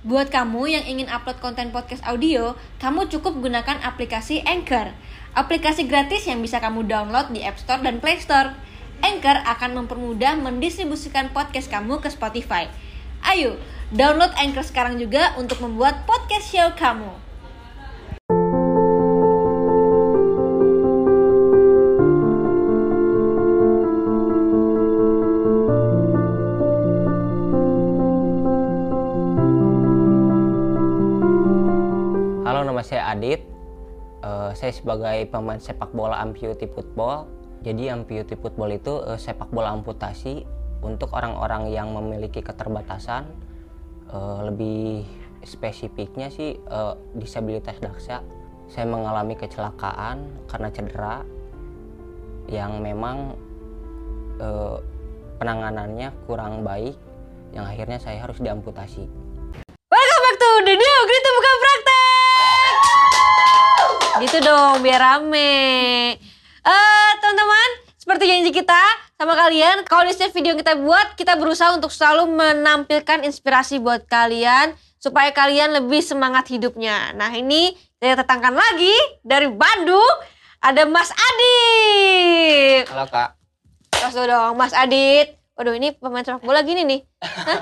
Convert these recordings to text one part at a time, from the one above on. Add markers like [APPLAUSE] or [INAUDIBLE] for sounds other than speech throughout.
Buat kamu yang ingin upload konten podcast audio, kamu cukup gunakan aplikasi Anchor. Aplikasi gratis yang bisa kamu download di App Store dan Play Store. Anchor akan mempermudah mendistribusikan podcast kamu ke Spotify. Ayo, download Anchor sekarang juga untuk membuat podcast show kamu. Saya sebagai pemain sepak bola amputasi football. Jadi amputasi football itu eh, sepak bola amputasi untuk orang-orang yang memiliki keterbatasan. Eh, lebih spesifiknya sih eh, disabilitas daksa. Saya mengalami kecelakaan karena cedera yang memang eh, penanganannya kurang baik, yang akhirnya saya harus diamputasi. Gitu dong biar rame Eh teman-teman Seperti janji kita sama kalian Kalau di setiap video yang kita buat Kita berusaha untuk selalu menampilkan inspirasi buat kalian Supaya kalian lebih semangat hidupnya Nah ini saya tetangkan lagi Dari Bandung Ada Mas Adit Halo kak. Terus dong Mas Adit Waduh ini pemain sepak bola gini nih [LAUGHS] Hah?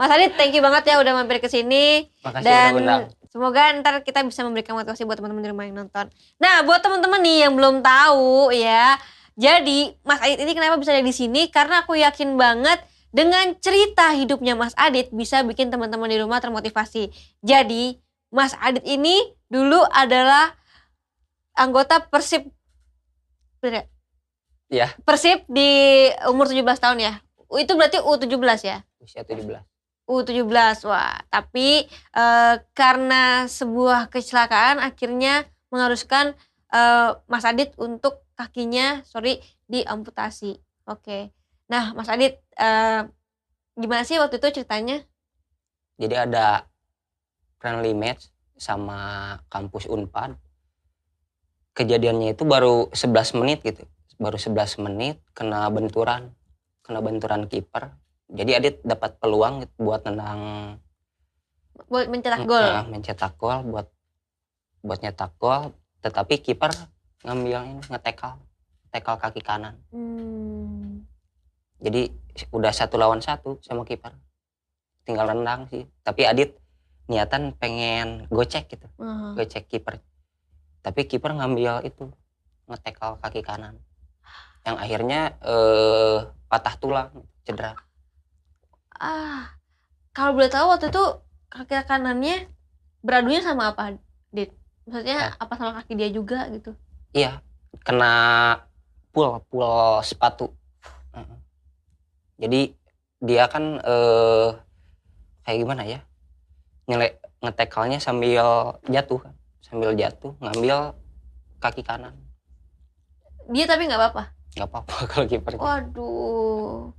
Mas Adit thank you banget ya udah mampir ke sini Makasih dan udah undang. Semoga ntar kita bisa memberikan motivasi buat teman-teman di rumah yang nonton. Nah, buat teman-teman nih yang belum tahu ya. Jadi, Mas Adit ini kenapa bisa ada di sini? Karena aku yakin banget dengan cerita hidupnya Mas Adit bisa bikin teman-teman di rumah termotivasi. Jadi, Mas Adit ini dulu adalah anggota Persib bener ya? Iya. Persib di umur 17 tahun ya. Itu berarti U17 ya? Usia 17. U17 wah tapi eh, karena sebuah kecelakaan akhirnya mengharuskan eh, Mas Adit untuk kakinya sorry diamputasi oke nah Mas Adit eh, gimana sih waktu itu ceritanya Jadi ada friendly match sama kampus Unpad. Kejadiannya itu baru 11 menit gitu. Baru 11 menit kena benturan. Kena benturan kiper. Jadi Adit dapat peluang gitu buat nendang buat mencetak gol eh, mencetak gol buat buat nyetak gol, tetapi kiper ngambil ini ngetekal tekal kaki kanan. Hmm, Jadi udah satu lawan satu sama kiper. Tinggal rendang sih. Tapi Adit niatan pengen gocek gitu. aha. Gocek kiper. Tapi kiper ngambil itu ngetekal kaki kanan. Yang akhirnya eh, patah tulang, cedera. Ah kalau boleh tahu waktu itu kaki kanannya beradunya sama apa Dit maksudnya Eh. apa sama kaki dia juga gitu Iya, kena pul pul sepatu. Jadi dia kan eh, kayak gimana ya? Nyele ngetekalnya sambil jatuh kan. Sambil jatuh ngambil kaki kanan. dia tapi nggak apa-apa nggak apa-apa [LAUGHS] kalau kiper. Waduh.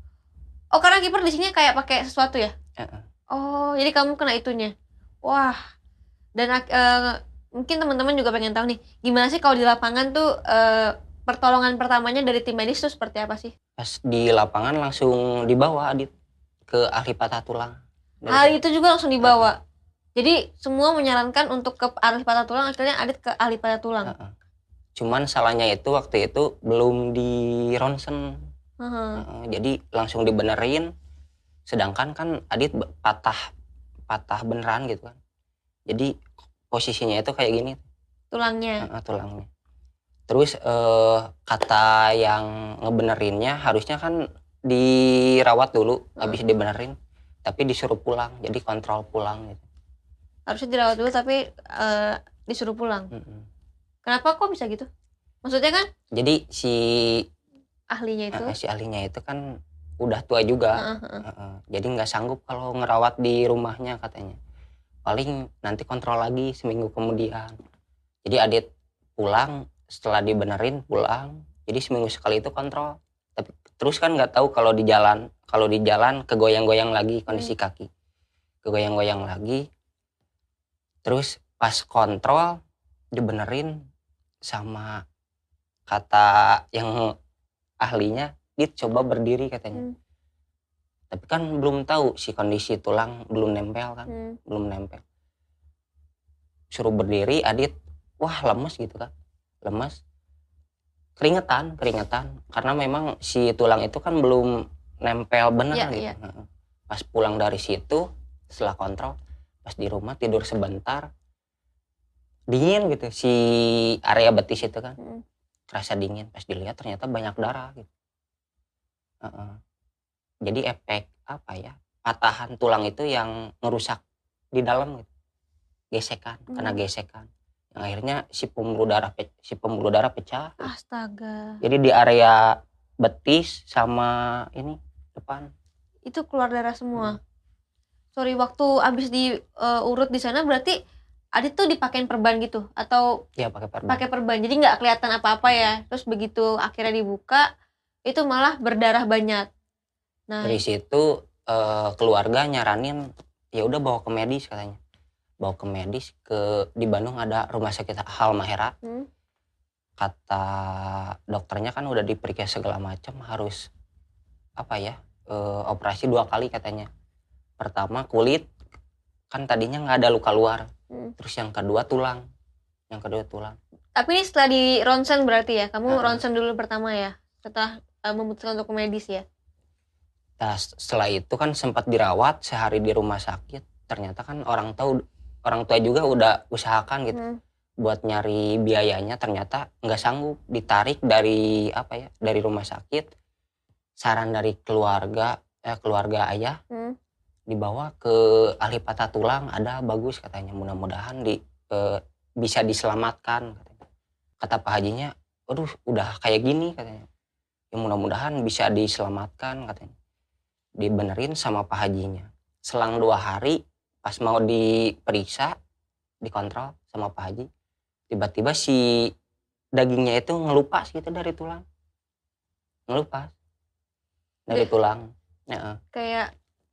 Oh karena kiper di sini kayak pakai sesuatu ya? Heeh. Oh jadi kamu kena itunya. Wah. Dan eh, mungkin teman-teman juga pengen tahu nih, gimana sih kalau di lapangan tuh eh, pertolongan pertamanya dari tim medis tuh seperti apa sih? Pas di lapangan langsung dibawa Adit ke ahli patah tulang. Dan Hal itu juga langsung dibawa. Jadi semua menyarankan untuk ke ahli patah tulang, akhirnya Adit ke ahli patah tulang. Heeh. Cuman salahnya itu waktu itu belum di ronsen. Heeh, jadi langsung dibenerin. Sedangkan kan Adit patah patah beneran gitu kan. Jadi posisinya itu kayak gini Tulangnya. heeh, tulangnya. Terus eh, kata yang ngebenerinnya harusnya kan dirawat dulu habis dibenerin tapi disuruh pulang jadi kontrol pulang gitu. Harusnya dirawat dulu tapi eh, disuruh pulang. Mm-mm. Kenapa kok bisa gitu? Maksudnya kan Jadi si ahlinya itu. eh, si ahlinya itu kan udah tua juga. Heeh, heeh. Heeh. Jadi nggak sanggup kalau ngerawat di rumahnya katanya. Paling nanti kontrol lagi seminggu kemudian. Jadi Adit pulang setelah dibenerin pulang. Jadi seminggu sekali itu kontrol. Tapi terus kan nggak tahu kalau di jalan kalau di jalan kegoyang-goyang lagi kondisi kaki. Kegoyang-goyang lagi. Terus pas kontrol dibenerin sama kata yang ahlinya dit coba berdiri katanya Hmm. tapi kan belum tahu si kondisi tulang belum nempel kan Hmm. belum nempel suruh berdiri Adit wah lemes gitu kan lemes keringetan keringetan karena memang si tulang itu kan belum nempel benar Iya, gitu iya. Heeh. pas pulang dari situ setelah kontrol pas di rumah tidur sebentar dingin gitu si area betis itu kan Hmm. Terasa dingin pas dilihat ternyata banyak darah gitu Heeh. jadi efek apa ya patahan tulang itu yang ngerusak di dalam gitu gesekan karena Hmm. gesekan yang akhirnya si pembuluh darah si pembuluh darah pecah Astaga. jadi di area betis sama ini depan Itu keluar darah semua. Hmm. Sorry, waktu abis di eh, urut di sana berarti Adit tuh dipakein perban gitu atau ya pakai perban pakai perban. Jadi nggak kelihatan apa-apa ya. Terus begitu akhirnya dibuka itu malah berdarah banyak. Nah, dari situ eh, keluarga nyaranin ya udah bawa ke medis katanya bawa ke medis ke di Bandung ada rumah sakit Halmahera hmm, kata dokternya kan udah diperiksa segala macam harus apa ya eh, operasi dua kali katanya pertama kulit kan tadinya nggak ada luka luar hmm. terus yang kedua tulang yang kedua tulang Tapi ini setelah di ronsen berarti ya. Kamu Heeh. ronsen dulu pertama ya. Setelah eh, memutuskan untuk medis ya. Nah, setelah itu kan sempat dirawat sehari di rumah sakit ternyata kan orang tahu orang tua juga udah usahakan gitu Hmm. buat nyari biayanya ternyata nggak sanggup ditarik dari apa ya dari rumah sakit saran dari keluarga eh, keluarga ayah Hmm. Dibawa ke ahli patah tulang ada bagus katanya. Mudah-mudahan di eh, bisa diselamatkan katanya. kata pak hajinya aduh udah kayak gini katanya. Ya mudah-mudahan bisa diselamatkan katanya. Dibenerin sama pak hajinya. Selang dua hari pas mau diperiksa dikontrol sama pak haji tiba-tiba si dagingnya itu ngelupas gitu dari tulang. Ngelupas. Dari Deh. tulang. Heeh. Kayak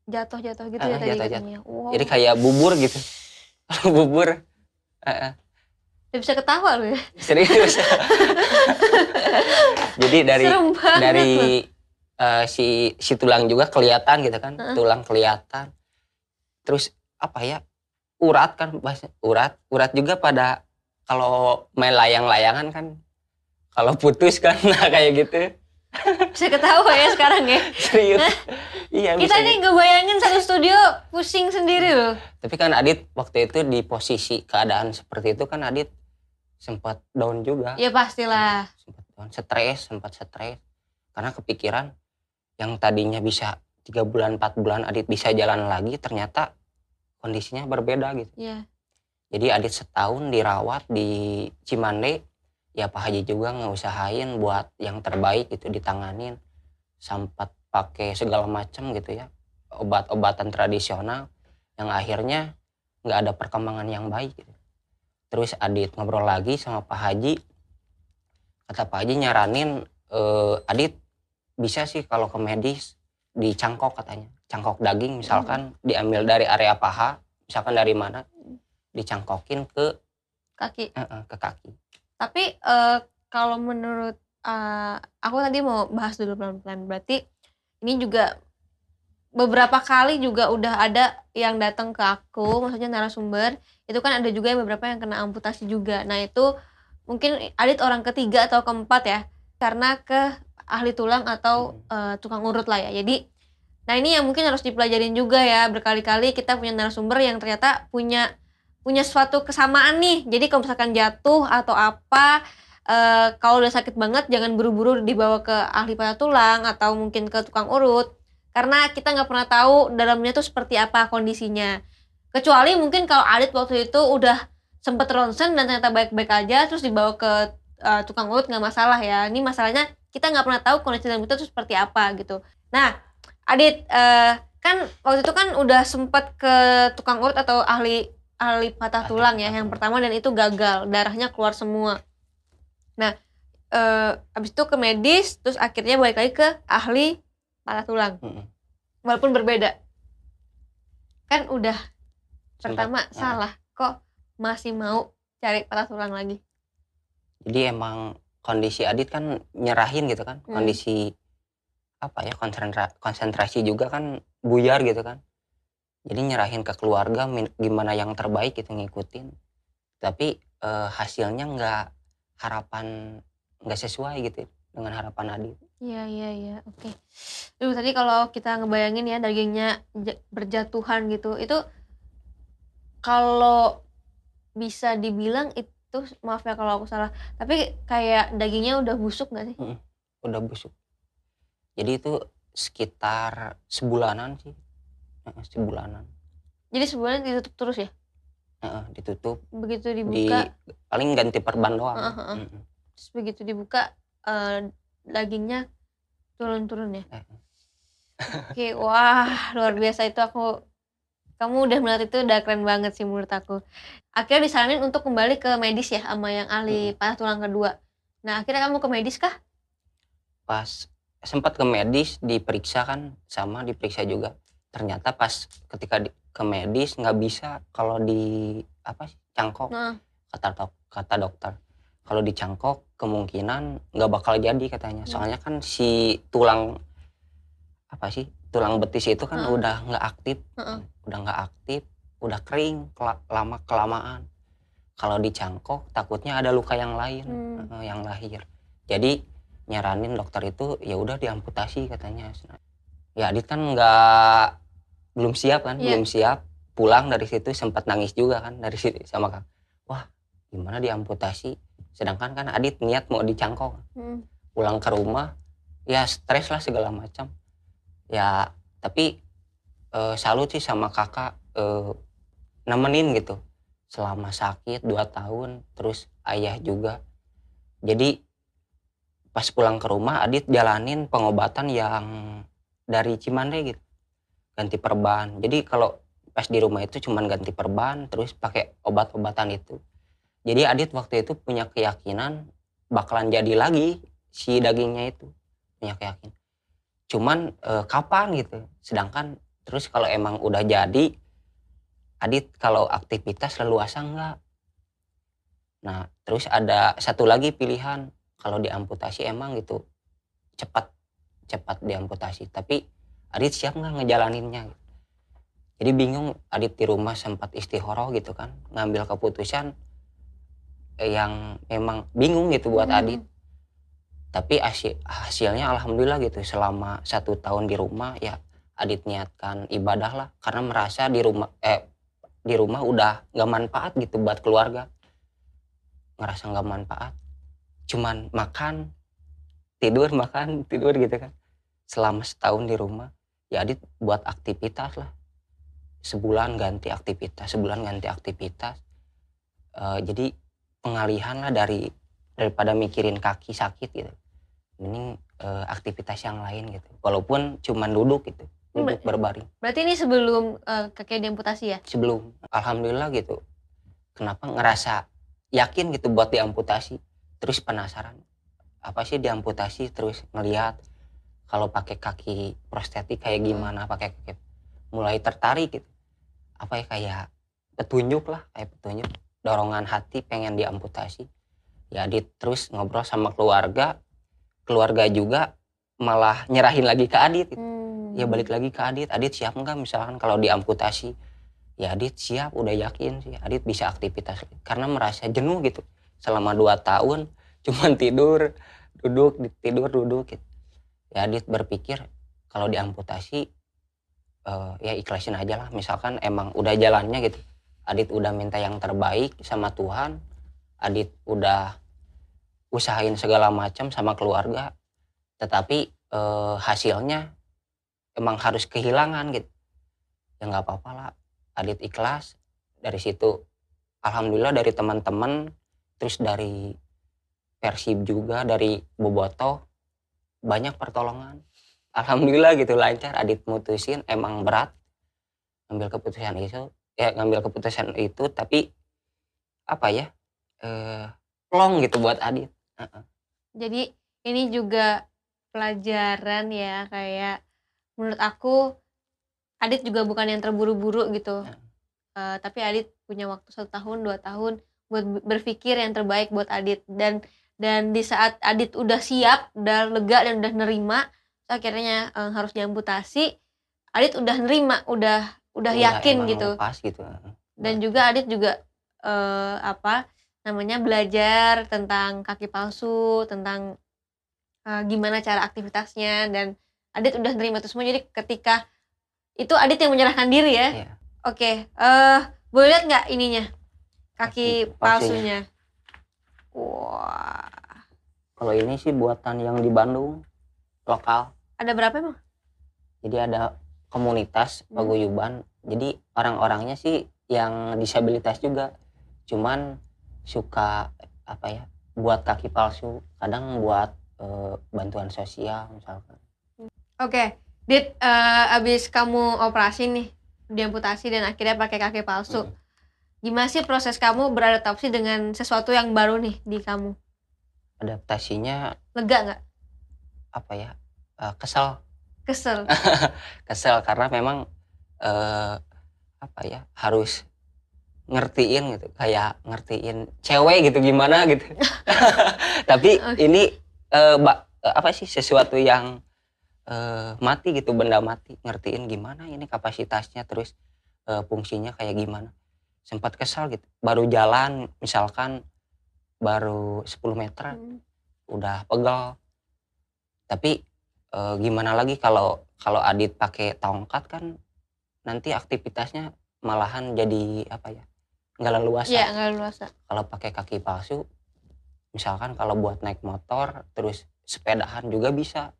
jatuh-jatuh gitu Ah, ya tadi jatuh-jatuh. katanya. Wow. jadi kayak bubur gitu [LAUGHS] bubur Heeh. Udah bisa ketawa lu ya. serius [LAUGHS] jadi dari dari eh, si si tulang juga kelihatan gitu kan Heeh. tulang kelihatan terus apa ya urat kan bahasa urat urat juga pada kalau main layang-layangan kan kalau putus kan nah [LAUGHS] kayak gitu Bisa ketawa ya sekarang ya. [LAUGHS] serius iya Kita nih ngebayangin satu studio pusing sendiri loh. tapi kan Adit waktu itu di posisi keadaan seperti itu kan Adit sempat down juga Ya pastilah. sempat down stres sempat stres karena kepikiran yang tadinya bisa tiga bulan empat bulan Adit bisa jalan lagi ternyata kondisinya berbeda gitu Ya. jadi Adit setahun dirawat di Cimande ya Pak Haji juga ngeusahain buat yang terbaik itu ditanganin. Sempat pakai segala macam gitu ya. Obat-obatan tradisional yang akhirnya nggak ada perkembangan yang baik gitu. terus Adit ngobrol lagi sama Pak Haji. Kata Pak Haji nyaranin eh, Adit bisa sih kalau ke medis dicangkok katanya. Cangkok daging misalkan diambil dari area paha misalkan dari mana dicangkokin ke Kaki. eh, eh, ke kaki Tapi eh, kalau menurut eh, aku tadi mau bahas dulu pelan-pelan. Berarti ini juga beberapa kali juga udah ada yang datang ke aku, maksudnya narasumber. Itu kan ada juga yang beberapa yang kena amputasi juga. Nah itu mungkin Adit orang ketiga atau keempat ya, karena ke ahli tulang atau eh, tukang urut lah ya. Jadi, nah ini yang mungkin harus dipelajarin juga ya. Berkali-kali kita punya narasumber yang ternyata punya punya suatu kesamaan nih. Jadi kalau misalkan jatuh atau apa, eh, kalau udah sakit banget jangan buru-buru dibawa ke ahli patah tulang atau mungkin ke tukang urut. Karena kita nggak pernah tahu dalamnya tuh seperti apa kondisinya. Kecuali mungkin kalau Adit waktu itu udah sempet ronsen dan ternyata baik-baik aja, terus dibawa ke eh, tukang urut nggak masalah ya. Ini masalahnya kita nggak pernah tahu kondisi dalam itu tuh seperti apa gitu. Nah, Adit eh, kan waktu itu kan udah sempet ke tukang urut atau ahli ahli patah tulang ya yang pertama dan itu gagal darahnya keluar semua. Nah eh, abis itu ke medis terus akhirnya balik lagi ke ahli patah tulang. Mm-mm. walaupun berbeda. Kan udah Sempat- pertama Nah, salah kok masih mau cari patah tulang lagi? Jadi emang kondisi Adit kan nyerahin gitu kan Hmm. kondisi apa ya konsentra konsentrasi juga kan buyar gitu kan jadi nyerahin ke keluarga gimana yang terbaik gitu ngikutin. Tapi eh, hasilnya nggak harapan nggak sesuai gitu dengan harapan Adit Iya iya iya. Oke. Duh tadi kalau kita ngebayangin ya dagingnya ja- berjatuhan gitu itu kalau bisa dibilang itu maaf ya kalau aku salah tapi kayak dagingnya udah busuk nggak sih? udah busuk. Jadi itu sekitar sebulanan sih Heeh, sebulanan Jadi sebulan ditutup terus ya? Heeh, ditutup Begitu di dibuka paling ganti perban doang Heeh, heeh. Mm-mm. terus begitu dibuka eh, dagingnya turun-turun ya? Heeh. Oke, wah luar biasa itu aku kamu udah melihat itu udah keren banget sih menurut aku. Akhirnya disaranin untuk kembali ke medis ya sama yang ahli patah tulang kedua. Nah akhirnya kamu ke medis kah? pas sempat ke medis diperiksa kan sama diperiksa juga ternyata pas ketika di- ke medis nggak bisa kalau di apa sih cangkok Nah, kata dok- kata dokter kalau dicangkok kemungkinan nggak bakal jadi katanya Hmm. soalnya kan si tulang apa sih tulang betis itu kan Heeh. udah nggak aktif Heeh. udah nggak aktif udah kering kela- lama kelamaan kalau dicangkok takutnya ada luka yang lain Hmm. eh, yang lahir jadi nyaranin dokter itu ya udah diamputasi katanya ya Adit kan nggak belum siap kan? Iya. belum siap. Pulang dari situ sempat nangis juga kan dari situ sama kang wah gimana diamputasi? Sedangkan kan Adit niat mau dicangkok. Hmm, pulang ke rumah ya stres lah segala macam. Ya tapi eh, salut sih sama kakak eh, nemenin gitu. Selama sakit dua tahun terus ayah juga. Jadi pas pulang ke rumah Adit jalanin pengobatan yang dari Cimande gitu ganti perban. Jadi kalau pas di rumah itu cuman ganti perban terus pakai obat-obatan itu. Jadi Adit waktu itu punya keyakinan bakalan jadi lagi si dagingnya itu punya keyakinan. Cuman eh, kapan gitu. Sedangkan terus kalau emang udah jadi Adit kalau aktivitas leluasa enggak nah terus ada satu lagi pilihan. Kalau diamputasi emang gitu cepat cepat diamputasi. Tapi Adit siap nggak ngejalaninnya? Jadi bingung Adit di rumah sempat istihoroh gitu kan ngambil keputusan yang memang bingung gitu buat hmm, Adit. Tapi hasil, hasilnya alhamdulillah gitu selama satu tahun di rumah ya Adit niatkan ibadah lah karena merasa di rumah eh di rumah udah nggak manfaat gitu buat keluarga. Ngerasa nggak manfaat. Cuman makan tidur makan tidur gitu kan. Selama setahun di rumah ya Adit buat aktivitas lah. Sebulan ganti aktivitas sebulan ganti aktivitas. Eh, jadi pengalihan lah dari daripada mikirin kaki sakit gitu. Mending eh, aktivitas yang lain gitu. Walaupun cuman duduk gitu duduk Ber- berbaring. Berarti ini sebelum eh, kakek diamputasi ya? sebelum. Alhamdulillah gitu. Kenapa ngerasa yakin gitu buat diamputasi? Terus penasaran apa sih diamputasi? Terus ngelihat kalau pakai kaki prostetik kayak gimana pakai kaki mulai tertarik gitu. Apa ya kayak petunjuk lah kayak petunjuk. Dorongan hati pengen diamputasi. Ya Adit terus ngobrol sama keluarga. Keluarga juga malah nyerahin lagi ke Adit gitu. Hmm. ya balik lagi ke Adit. Adit siap nggak misalkan kalau diamputasi? Ya Adit siap udah yakin sih. Adit bisa aktivitas. Karena merasa jenuh gitu. Selama dua tahun [LAUGHS] cuman tidur duduk di- tidur duduk gitu ya Adit berpikir kalau diamputasi eh, ya ikhlasin aja lah. Misalkan emang udah jalannya gitu. Adit udah minta yang terbaik sama Tuhan Adit udah usahain segala macam sama keluarga tetapi eh, hasilnya emang harus kehilangan gitu. Ya nggak apa-apa lah. Adit ikhlas dari situ alhamdulillah dari teman-teman terus dari Persib juga dari Boboto banyak pertolongan. Alhamdulillah gitu lancar. Adit mutusin emang berat. Ngambil keputusan itu ya ngambil keputusan itu tapi apa ya eh plong gitu buat Adit. Jadi ini juga pelajaran ya kayak menurut aku Adit juga bukan yang terburu-buru gitu. Ya. Eh, tapi Adit punya waktu satu tahun dua tahun buat berpikir yang terbaik buat Adit. Dan dan di saat Adit udah siap, udah lega dan udah nerima, akhirnya eh, harus diamputasi Adit udah nerima udah udah Udah yakin gitu. lepas gitu. Dan juga Adit juga eh, apa namanya belajar tentang kaki palsu tentang eh, gimana cara aktivitasnya dan Adit udah nerima itu semua. Jadi ketika itu Adit yang menyerahkan diri ya. Iya. oke eh boleh lihat nggak ininya? Kaki, Kaki palsunya wah. Kalau ini sih buatan yang di Bandung lokal. Ada berapa emang? Jadi ada komunitas Hmm. paguyuban. Jadi orang-orangnya sih yang disabilitas juga. Cuman suka apa ya buat kaki palsu. Kadang buat eh, bantuan sosial misalkan. Oke, Dit, eh, abis kamu operasi nih, diamputasi dan akhirnya pakai kaki palsu. Mm. Gimana sih proses kamu beradaptasi dengan sesuatu yang baru nih di kamu? adaptasinya Lega nggak? apa ya eh, kesel Kesel? [LAUGHS] kesel karena memang eh, apa ya harus ngertiin gitu kayak ngertiin cewek gitu gimana gitu [LAUGHS] tapi Oke. ini eh, apa sih sesuatu yang eh, mati gitu benda mati ngertiin gimana ini kapasitasnya terus eh, fungsinya kayak gimana sempat kesal gitu baru jalan misalkan baru 10 meter Hmm. udah pegal tapi eh, gimana lagi kalau kalau Adit pakai tongkat kan nanti aktivitasnya malahan jadi apa ya nggak leluasa Iya, nggak luasa. kalau pakai kaki palsu misalkan kalau buat naik motor terus sepedahan juga bisa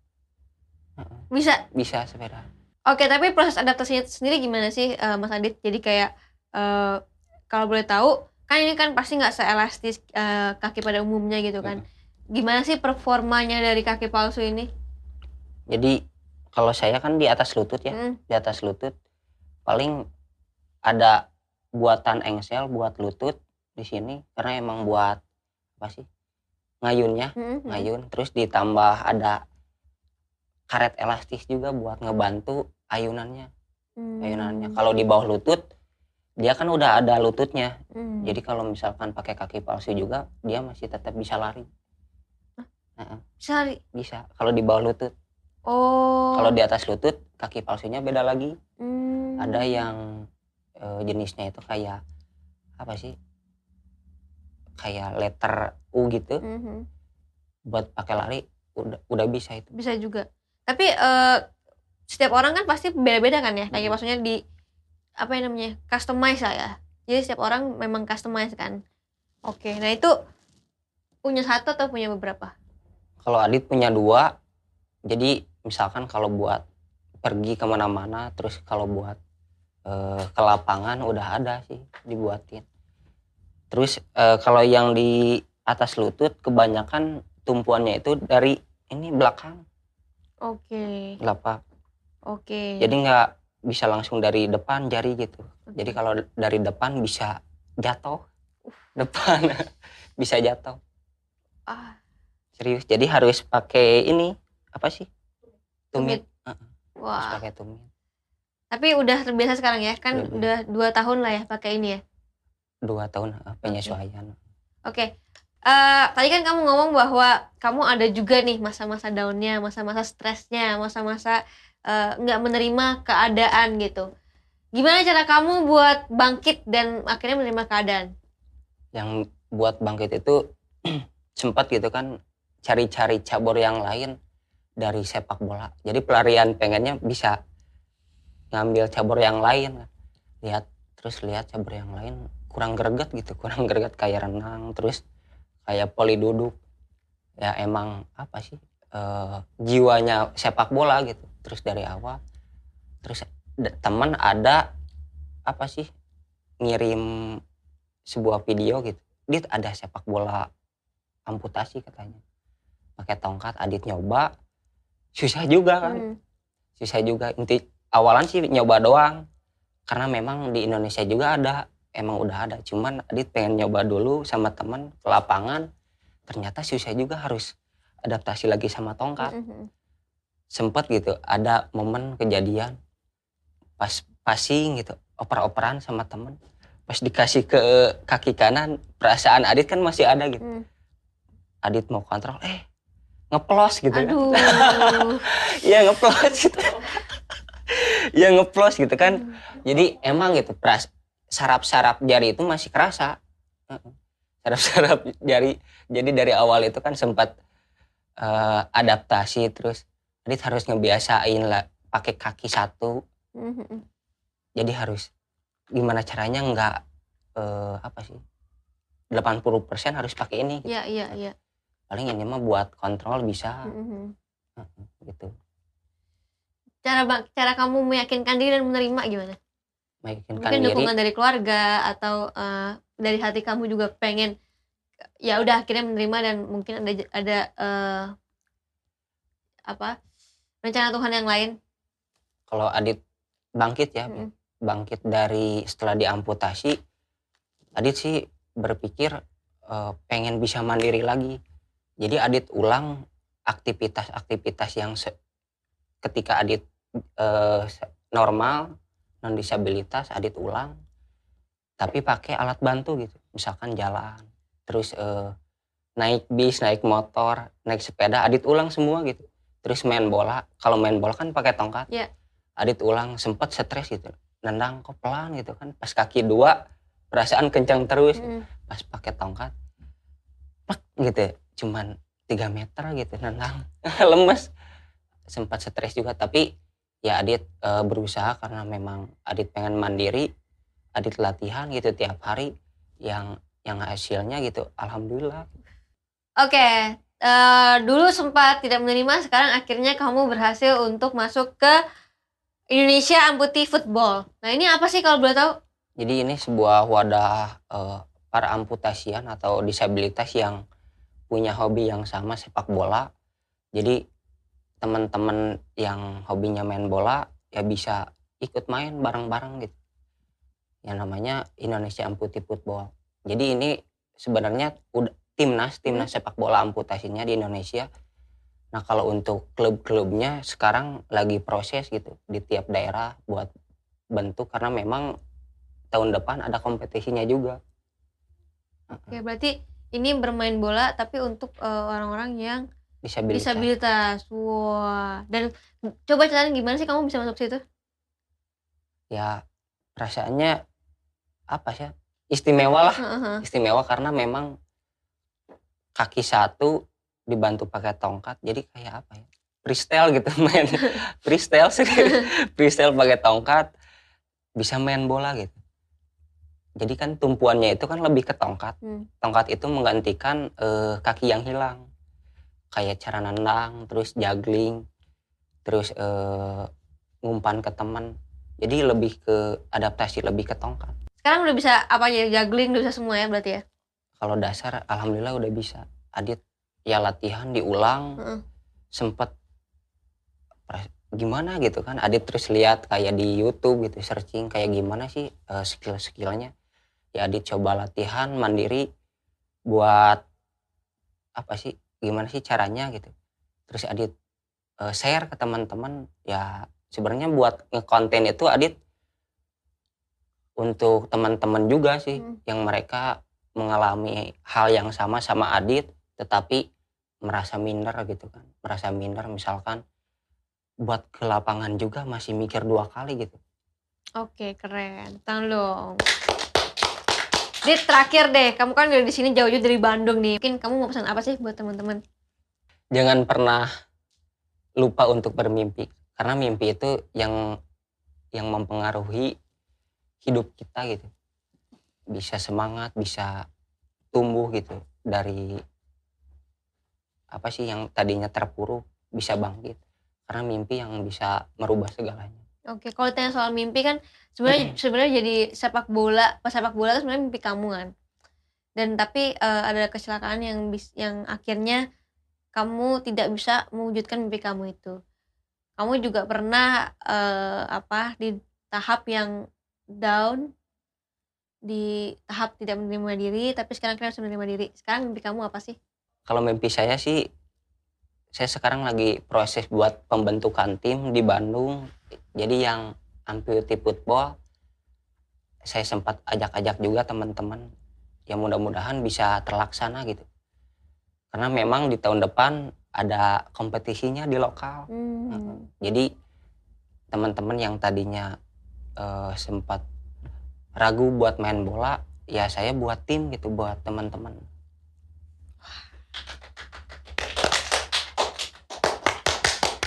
Bisa. bisa sepeda Oke, tapi proses adaptasinya sendiri gimana sih, eh, Mas Adit? Jadi kayak eh, kalau boleh tahu, kan ini kan pasti nggak seelastis eh, kaki pada umumnya gitu kan? Gimana sih performanya dari kaki palsu ini? jadi kalau saya kan di atas lutut ya Hmm. di atas lutut paling ada buatan engsel buat lutut di sini karena emang buat apa sih ngayunnya Hmm, hmm. ngayun terus ditambah ada karet elastis juga buat ngebantu ayunannya Hmm. ayunannya kalau di bawah lutut dia kan udah ada lututnya Hmm. jadi kalau misalkan pakai kaki palsu juga dia masih tetap bisa lari Heeh, Sehari. bisa kalau di bawah lutut Oh. kalau di atas lutut kaki palsunya beda lagi Hmm. ada yang eh, jenisnya itu kayak apa sih kayak letter U gitu Mhm. buat pakai lari udah udah bisa itu Bisa juga. Tapi eh, setiap orang kan pasti beda-beda kan ya. Kayak Mhm. maksudnya di apa yang namanya? Customize lah ya. Jadi setiap orang memang customize kan. Oke, nah itu punya satu atau punya beberapa? kalau Adit punya dua jadi misalkan kalau buat pergi ke mana-mana terus kalau buat eh, ke lapangan udah ada sih dibuatin terus eh, kalau yang di atas lutut kebanyakan tumpuannya itu dari ini belakang Oke, telapak oke. jadi nggak bisa langsung dari depan jari gitu. Jadi kalau dari depan bisa jatuh. Depan [LAUGHS] bisa jatuh. Ah, serius jadi harus pakai ini apa sih? Tumit. wah. pakai tumit. Tapi udah terbiasa sekarang ya. Kan Udah udah. dua tahun lah ya pakai ini ya. dua tahun penyesuaian. Oke. Eh, tadi kan kamu ngomong bahwa kamu ada juga nih masa-masa downnya, masa-masa stresnya, masa-masa eh, nggak menerima keadaan gitu. Gimana cara kamu buat bangkit dan akhirnya menerima keadaan? yang buat bangkit itu [CLEARS THROAT] sempat gitu kan cari-cari cabur yang lain dari sepak bola jadi pelarian pengennya bisa ngambil cabur yang lain lihat terus lihat cabur yang lain kurang greget gitu [LAUGHS] kurang greget kayak renang terus kayak poli duduk ya emang apa sih eh, jiwanya sepak bola gitu terus dari awal terus teman ada apa sih ngirim sebuah video gitu. Dit ada sepak bola amputasi katanya. Pakai tongkat adit nyoba. Susah juga kan? Hmm. susah juga. Inti awalan sih nyoba doang. Karena memang di Indonesia juga ada emang udah ada. Cuman adit pengen nyoba dulu sama teman ke lapangan. Ternyata susah juga harus adaptasi lagi sama tongkat. Mhm. Sempet gitu ada momen kejadian pas passing gitu oper-operan sama temen. Pas dikasih ke kaki kanan perasaan Adit kan masih ada gitu. Hmm. Adit mau kontrol eh ngeplos gitu kan. Aduh. [LAUGHS] Iya ngeplos gitu [LAUGHS] ya ngeplos gitu kan. Jadi emang gitu pras sarap-sarap jari itu masih kerasa. Sarap-sarap jari jadi dari awal itu kan sempat eh, adaptasi terus Adit harus ngebiasain lah pakai kaki satu Mhm. jadi harus gimana caranya nggak eh, apa sih 80% harus pakai ini gitu. Iya, iya, iya. paling ini mah buat kontrol bisa Mhm. Heeh, gitu Cara cara kamu meyakinkan diri dan menerima gimana? meyakinkan Mungkin diri dukungan dari keluarga atau eh, dari hati kamu juga pengen ya udah akhirnya menerima dan mungkin ada ada eh, apa rencana Tuhan yang lain. kalau Adit bangkit ya Mm. bangkit dari setelah diamputasi Adit sih berpikir eh, pengen bisa mandiri lagi jadi Adit ulang aktivitas-aktivitas yang ketika Adit se- normal non disabilitas Adit ulang tapi pakai alat bantu gitu misalkan jalan terus eh, naik bis naik motor naik sepeda Adit ulang semua gitu terus main bola. Kalau main bola kan pakai tongkat. Iya. Adit ulang sempet stres gitu. Nendang kok pelan gitu kan. Pas kaki dua perasaan kencang terus. Mm. pas pakai tongkat plek gitu cuman tiga meter gitu nendang. [LAUGHS] Lemes. Sempat stres juga. Tapi ya Adit eh, berusaha karena memang Adit pengen mandiri. Adit latihan gitu tiap hari. Yang yang hasilnya gitu alhamdulillah. Oke, eh, dulu sempat tidak menerima, sekarang akhirnya kamu berhasil untuk masuk ke Indonesia Amputee Football. Nah ini apa sih kalau boleh tahu? Jadi ini sebuah wadah eh, para amputasian atau disabilitas yang punya hobi yang sama sepak bola. Jadi teman-teman yang hobinya main bola ya bisa ikut main bareng-bareng gitu. Yang namanya Indonesia Amputee Football. Jadi ini sebenarnya udah timnas timnas sepak bola amputasinya di Indonesia. Nah kalau untuk klub-klubnya sekarang lagi proses gitu di tiap daerah buat bentuk karena memang tahun depan ada kompetisinya juga. Oke, berarti ini bermain bola tapi untuk eh, orang-orang yang Disabilitas. disabilitas. Wah, dan coba ceritain gimana sih kamu bisa masuk situ? Ya perasaannya apa sih? Istimewa lah. Heeh. Istimewa karena memang kaki satu dibantu pakai tongkat. Jadi kayak apa ya? Freestyle gitu [LAUGHS] main. freestyle serius. [LAUGHS] freestyle pakai tongkat bisa main bola gitu. Jadi kan tumpuannya itu kan lebih ke tongkat. Hmm. Tongkat itu menggantikan eh, kaki yang hilang. Kayak cara nendang, terus juggling, terus eh, ngumpan ke teman. Jadi lebih ke adaptasi lebih ke tongkat. Sekarang udah bisa apa aja? Juggling udah bisa semua ya berarti ya? Kalau dasar alhamdulillah udah bisa. Adit ya latihan diulang Heeh. sempet gimana gitu kan Adit terus lihat kayak di YouTube gitu searching kayak gimana sih eh, skill-skillnya ya Adit coba latihan mandiri buat apa sih gimana sih caranya gitu terus Adit eh, share ke teman-teman ya sebenarnya buat ngekonten itu Adit untuk teman-teman juga sih Hmm. yang mereka mengalami hal yang sama sama Adit tetapi merasa minder gitu kan merasa minder misalkan buat ke lapangan juga masih mikir dua kali gitu Oke, keren. Tangan dong. Dit, terakhir deh. Kamu kan udah di sini jauh-jauh dari Bandung nih. Mungkin kamu mau pesan apa sih buat teman-teman? jangan pernah lupa untuk bermimpi karena mimpi itu yang yang mempengaruhi hidup kita gitu bisa semangat bisa tumbuh gitu dari apa sih yang tadinya terpuruk bisa bangkit karena mimpi yang bisa merubah segalanya Oke, kalau tanya soal mimpi kan sebenarnya sebenarnya jadi sepak bola, pesepak bola itu sebenarnya mimpi kamu kan. Dan tapi eh, ada kecelakaan yang bis, yang akhirnya kamu tidak bisa mewujudkan mimpi kamu itu. Kamu juga pernah eh, apa di tahap yang down di tahap tidak menerima diri, tapi sekarang kalian sudah menerima diri. Sekarang mimpi kamu apa sih? kalau mimpi saya sih saya sekarang lagi proses buat pembentukan tim di Bandung jadi yang amputee football saya sempat ajak-ajak juga teman-teman yang mudah-mudahan bisa terlaksana gitu karena memang di tahun depan ada kompetisinya di lokal. Hmm. Jadi teman-teman yang tadinya eh, sempat ragu buat main bola, ya saya buat tim gitu buat teman-teman.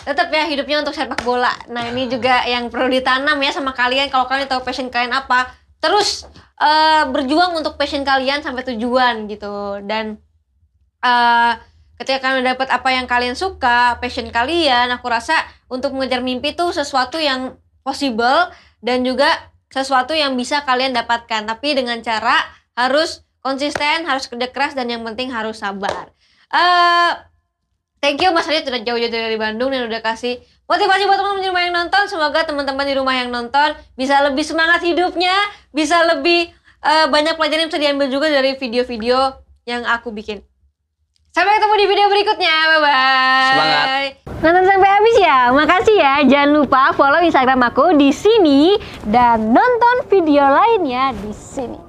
tetap ya hidupnya untuk sepak bola. Nah ini juga yang perlu ditanam ya sama kalian kalau kalian tahu passion kalian apa, terus eh, berjuang untuk passion kalian sampai tujuan gitu. Dan eh, ketika kalian dapat apa yang kalian suka, passion kalian, aku rasa untuk mengejar mimpi itu sesuatu yang possible dan juga sesuatu yang bisa kalian dapatkan. Tapi dengan cara harus konsisten, harus kerja keras dan yang penting harus sabar. Eh Thank you Mas Adit udah jauh-jauh dari Bandung dan udah kasih motivasi buat teman-teman di rumah yang nonton. Semoga teman-teman di rumah yang nonton bisa lebih semangat hidupnya, bisa lebih eh, banyak pelajaran yang bisa diambil juga dari video-video yang aku bikin. Sampai ketemu di video berikutnya. Bye-bye. Semangat. Nonton sampai habis ya. Makasih ya. Jangan lupa follow Instagram aku di sini dan nonton video lainnya di sini.